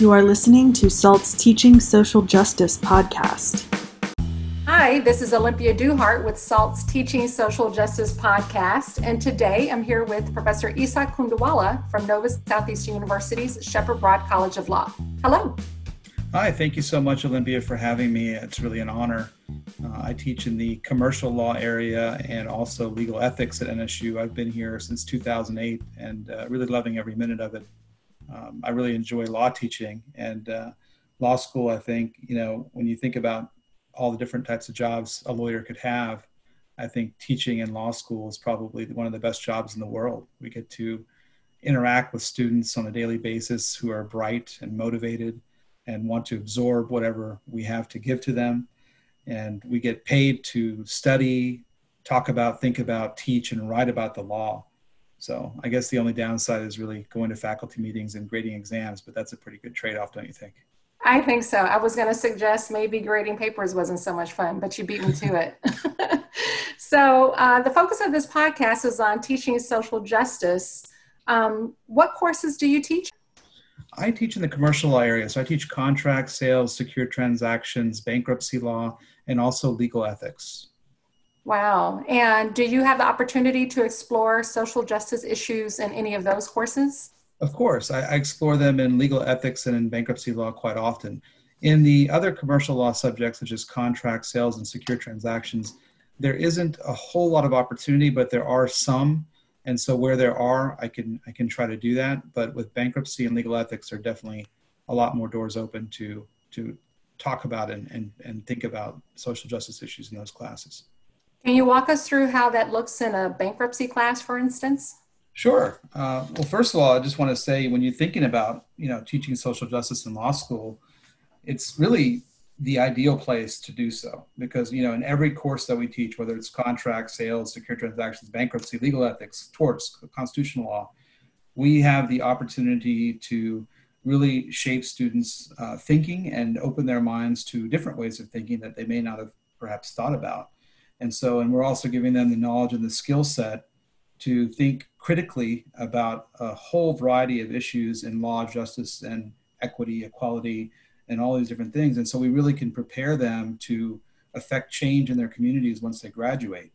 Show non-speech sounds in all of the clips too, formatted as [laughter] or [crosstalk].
You are listening to SALT's Teaching Social Justice podcast. Hi, this is Olympia Duhart with SALT's Teaching Social Justice podcast. And today I'm here with Professor Isa Kundawala from Nova Southeastern University's Shepard Broad College of Law. Hello. Hi, thank you so much, Olympia, for having me. It's really an honor. Uh, I teach in the commercial law area and also legal ethics at NSU. I've been here since 2008 and uh, really loving every minute of it. Um, I really enjoy law teaching and uh, law school. I think, you know, when you think about all the different types of jobs a lawyer could have, I think teaching in law school is probably one of the best jobs in the world. We get to interact with students on a daily basis who are bright and motivated and want to absorb whatever we have to give to them. And we get paid to study, talk about, think about, teach, and write about the law. So I guess the only downside is really going to faculty meetings and grading exams, but that's a pretty good trade off, don't you think? I think so. I was going to suggest maybe grading papers wasn't so much fun, but you beat me to it. [laughs] so, uh, the focus of this podcast is on teaching social justice. Um, what courses do you teach? I teach in the commercial law area. So I teach contract, sales, secure transactions, bankruptcy law, and also legal ethics. Wow. And do you have the opportunity to explore social justice issues in any of those courses? Of course. I, I explore them in legal ethics and in bankruptcy law quite often. In the other commercial law subjects, such as contract, sales, and secure transactions, there isn't a whole lot of opportunity, but there are some and so where there are i can i can try to do that but with bankruptcy and legal ethics there are definitely a lot more doors open to to talk about and and, and think about social justice issues in those classes can you walk us through how that looks in a bankruptcy class for instance? Sure. Uh, well first of all i just want to say when you're thinking about you know teaching social justice in law school it's really the ideal place to do so. Because you know in every course that we teach whether it's contract sales secure transactions bankruptcy legal ethics torts constitutional law we have the opportunity to really shape students uh, thinking and open their minds to different ways of thinking that they may not have perhaps thought about and so and we're also giving them the knowledge and the skill set to think critically about a whole variety of issues in law justice and equity equality and all these different things. And so we really can prepare them to affect change in their communities once they graduate.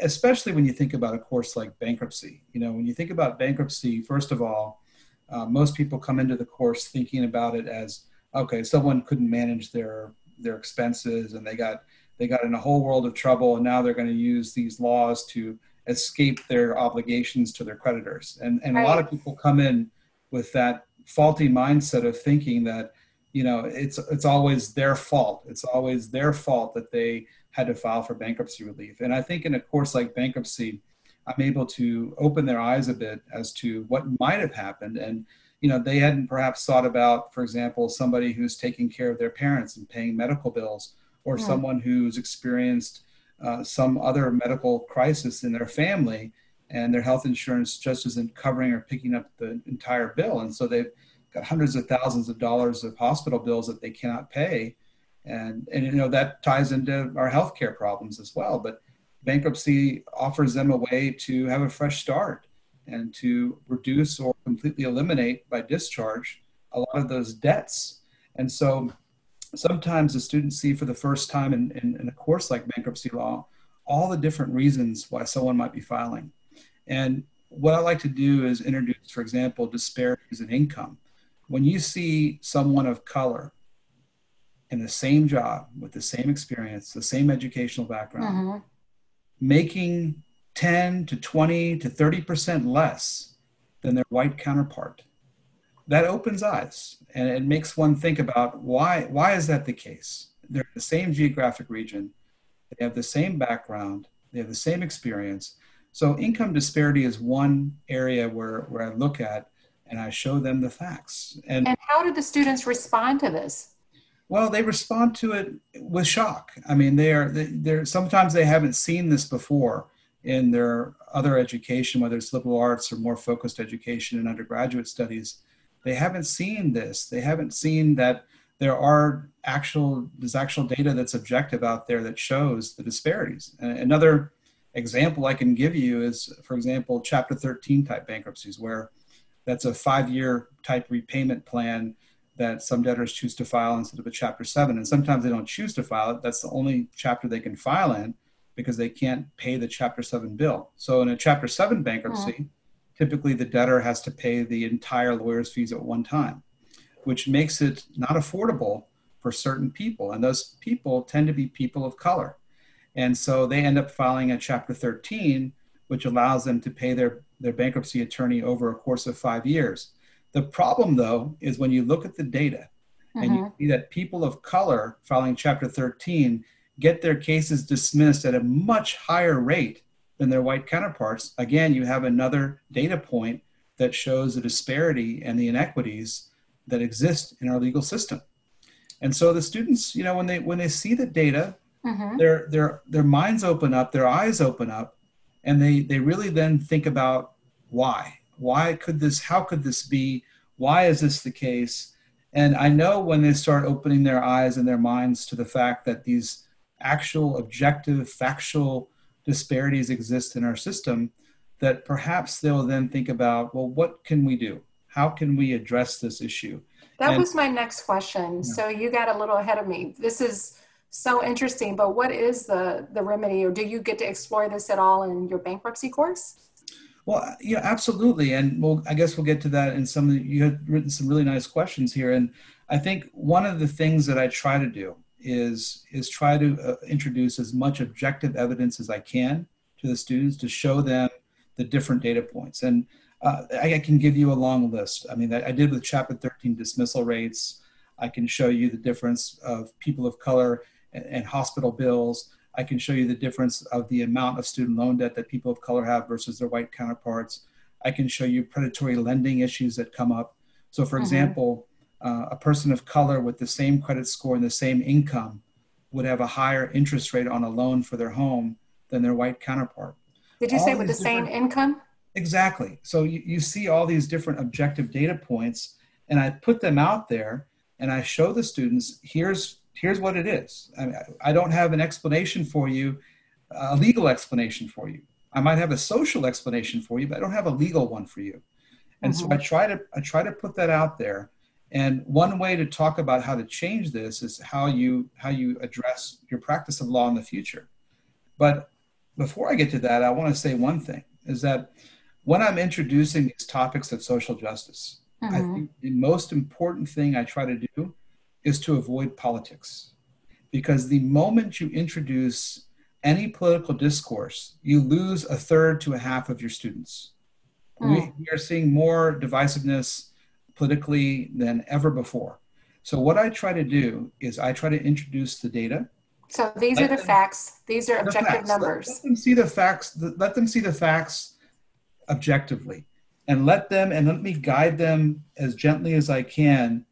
Especially when you think about a course like bankruptcy. You know, when you think about bankruptcy, first of all, uh, most people come into the course thinking about it as okay, someone couldn't manage their their expenses and they got they got in a whole world of trouble and now they're going to use these laws to escape their obligations to their creditors. And and right. a lot of people come in with that faulty mindset of thinking that you know it's it's always their fault it's always their fault that they had to file for bankruptcy relief and i think in a course like bankruptcy i'm able to open their eyes a bit as to what might have happened and you know they hadn't perhaps thought about for example somebody who's taking care of their parents and paying medical bills or yeah. someone who's experienced uh, some other medical crisis in their family and their health insurance just isn't covering or picking up the entire bill. And so they've got hundreds of thousands of dollars of hospital bills that they cannot pay. And and you know that ties into our healthcare problems as well. But bankruptcy offers them a way to have a fresh start and to reduce or completely eliminate by discharge a lot of those debts. And so sometimes the students see for the first time in, in, in a course like bankruptcy law all the different reasons why someone might be filing and what i like to do is introduce for example disparities in income when you see someone of color in the same job with the same experience, the same educational background, mm-hmm. making 10 to 20 to 30% less than their white counterpart, that opens eyes and it makes one think about why, why is that the case? They're in the same geographic region, they have the same background, they have the same experience. So income disparity is one area where, where I look at and I show them the facts. And, and how did the students respond to this? Well, they respond to it with shock. I mean, they are they're sometimes they haven't seen this before in their other education, whether it's liberal arts or more focused education in undergraduate studies. They haven't seen this. They haven't seen that there are actual there's actual data that's objective out there that shows the disparities. Another example I can give you is, for example, Chapter 13 type bankruptcies, where that's a five year type repayment plan that some debtors choose to file instead of a Chapter 7. And sometimes they don't choose to file it. That's the only chapter they can file in because they can't pay the Chapter 7 bill. So in a Chapter 7 bankruptcy, mm-hmm. Typically the debtor has to pay the entire lawyer's fees at one time, which makes it not affordable for certain people. And those people tend to be people of color. And so they end up filing a Chapter 13, which allows them to pay their, their bankruptcy attorney over a course of five years. The problem, though, is when you look at the data and you mm-hmm. see that people of color filing Chapter 13 get their cases dismissed at a much higher rate than their white counterparts, again, you have another data point that shows the disparity and the inequities that exist in our legal system. And so the students, you know, when they when they see the data, mm-hmm. their their their minds open up, their eyes open up, and they they really then think about why why could this how could this be why is this the case and i know when they start opening their eyes and their minds to the fact that these actual objective factual disparities exist in our system that perhaps they'll then think about well what can we do? How can we address this issue? That and, was my next question. Yeah. so you got a little ahead of me. This is so interesting but what is the the remedy? Or do you get to explore this at all in your bankruptcy course? Well, yeah, absolutely, and well, I guess we'll get to that in some. The, you had written some really nice questions here, and I think one of the things that I try to do is is try to uh, introduce as much objective evidence as I can to the students to show them the different data points. And uh, I, I, can give you a long list. I mean, I, I did with Chapter 13 dismissal rates. I can show you the difference of people of color and, and hospital bills. I can show you the difference of the amount of student loan debt that people of color have versus their white counterparts. I can show you predatory lending issues that come up. So, for mm-hmm. example, uh, a person of color with the same credit score and the same income would have a higher interest rate on a loan for their home than their white counterpart. Did you all say with the same income? Exactly. So you, you see all these different objective data points, and I put them out there and I show the students here's here's what it is. I, mean, I don't have an explanation for you, a legal explanation for you. I might have a social explanation for you, but I don't have a legal one for you. And mm-hmm. so I try to I try to put that out there. And one way to talk about how to change this is how you how you address your practice of law in the future. But before I get to that, I want to say one thing is that when I'm introducing these topics of social justice, mm-hmm. I think the most important thing I try to do is to avoid politics. Because the moment you introduce any political discourse, you lose a third to a half of your students. Mm. We, we, are seeing more divisiveness politically than ever before. So, what I try to do is I try to introduce the data. So, these are the them, facts, these are objective numbers. Let, let them see the facts, let them see the facts objectively and let them and let me guide them as gently as I can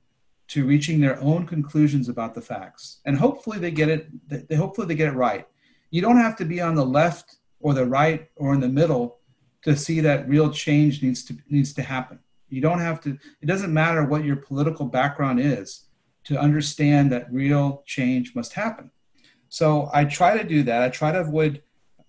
to reaching their own conclusions about the facts and hopefully they get it they hopefully they get it right you don't have to be on the left or the right or in the middle to see that real change needs to needs to happen you don't have to it doesn't matter what your political background is to understand that real change must happen so i try to do that i try to avoid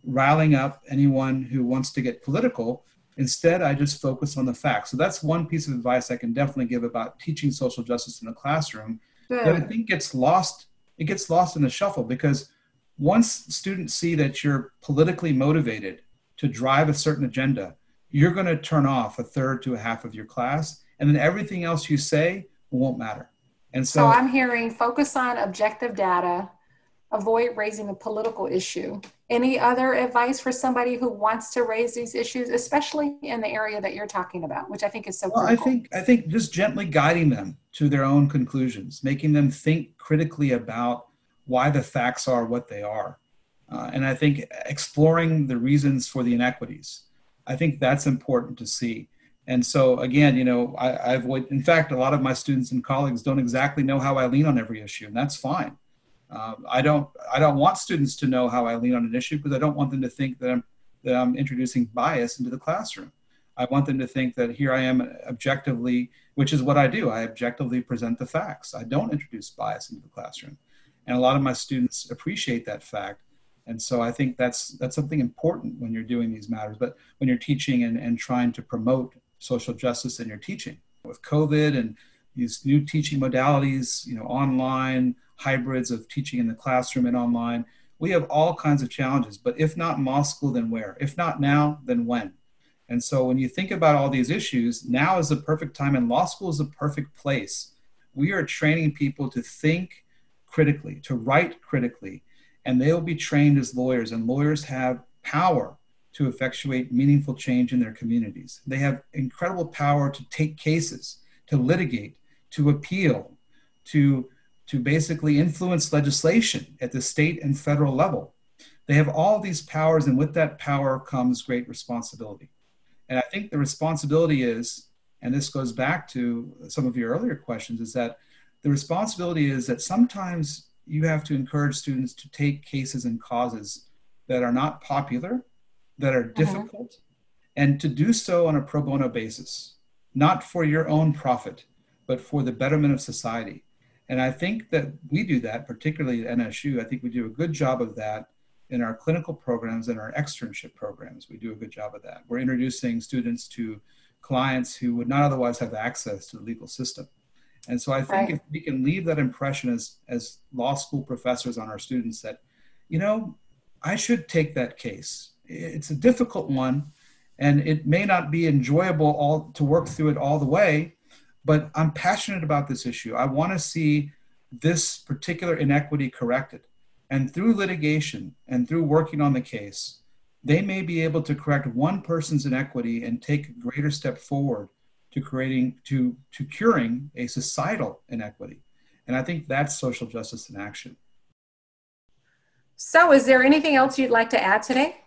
riling up anyone who wants to get political Instead, I just focus on the facts. So that's one piece of advice I can definitely give about teaching social justice in a classroom Good. that I think gets lost. It gets lost in the shuffle because once students see that you're politically motivated to drive a certain agenda, you're going to turn off a third to a half of your class, and then everything else you say won't matter. And so, so I'm hearing focus on objective data, avoid raising a political issue. Any other advice for somebody who wants to raise these issues, especially in the area that you're talking about, which I think is so well, critical? I think I think just gently guiding them to their own conclusions, making them think critically about why the facts are what they are. Uh, and I think exploring the reasons for the inequities. I think that's important to see. And so again, you know, I, I've in fact, a lot of my students and colleagues don't exactly know how I lean on every issue, and that's fine. Um, I don't I don't want students to know how I lean on an issue because I don't want them to think that I'm that I'm introducing bias into the classroom. I want them to think that here I am objectively, which is what I do. I objectively present the facts. I don't introduce bias into the classroom, and a lot of my students appreciate that fact. And so I think that's that's something important when you're doing these matters. But when you're teaching and, and trying to promote social justice in your teaching with COVID and these new teaching modalities, you know, online hybrids of teaching in the classroom and online. We have all kinds of challenges, but if not law school, then where? If not now, then when? And so when you think about all these issues, now is the perfect time, and law school is the perfect place. We are training people to think critically, to write critically, and they will be trained as lawyers, and lawyers have power to effectuate meaningful change in their communities. They have incredible power to take cases, to litigate, to appeal, to, to basically influence legislation at the state and federal level. They have all these powers, and with that power comes great responsibility. And I think the responsibility is, and this goes back to some of your earlier questions, is that the responsibility is that sometimes you have to encourage students to take cases and causes that are not popular, that are mm-hmm. difficult, mm-hmm. and to do so on a pro bono basis, not for your own profit, but for the betterment of society. And I think that we do that, particularly at NSU. I think we do a good job of that in our clinical programs and our externship programs. We do a good job of that. We're introducing students to clients who would not otherwise have access to the legal system. And so I think right. if we can leave that impression as, as law school professors on our students that, you know, I should take that case. It's a difficult one and it may not be enjoyable all to work through it all the way, but I'm passionate about this issue. I want to see this particular inequity corrected. And through litigation and through working on the case, they may be able to correct one person's inequity and take a greater step forward to creating to to curing a societal inequity. And I think that's social justice in action. So, is there anything else you'd like to add today?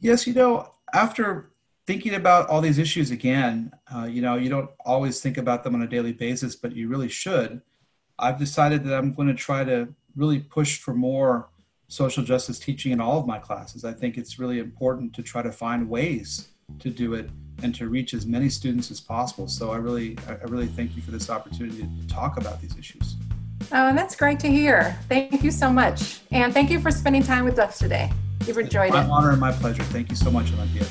Yes, you know, after thinking about all these issues again, uh, you know, you don't always think about them on a daily basis, but you really should. I've decided that I'm going to try to really push for more social justice teaching in all of my classes. I think it's really important to try to find ways to do it and to reach as many students as possible. So I really, I really thank you for this opportunity to talk about these issues. Oh, that's great to hear. Thank you so much. And thank you for spending time with us today. You've enjoyed my it. My honor and my pleasure. Thank you so much, Olympia.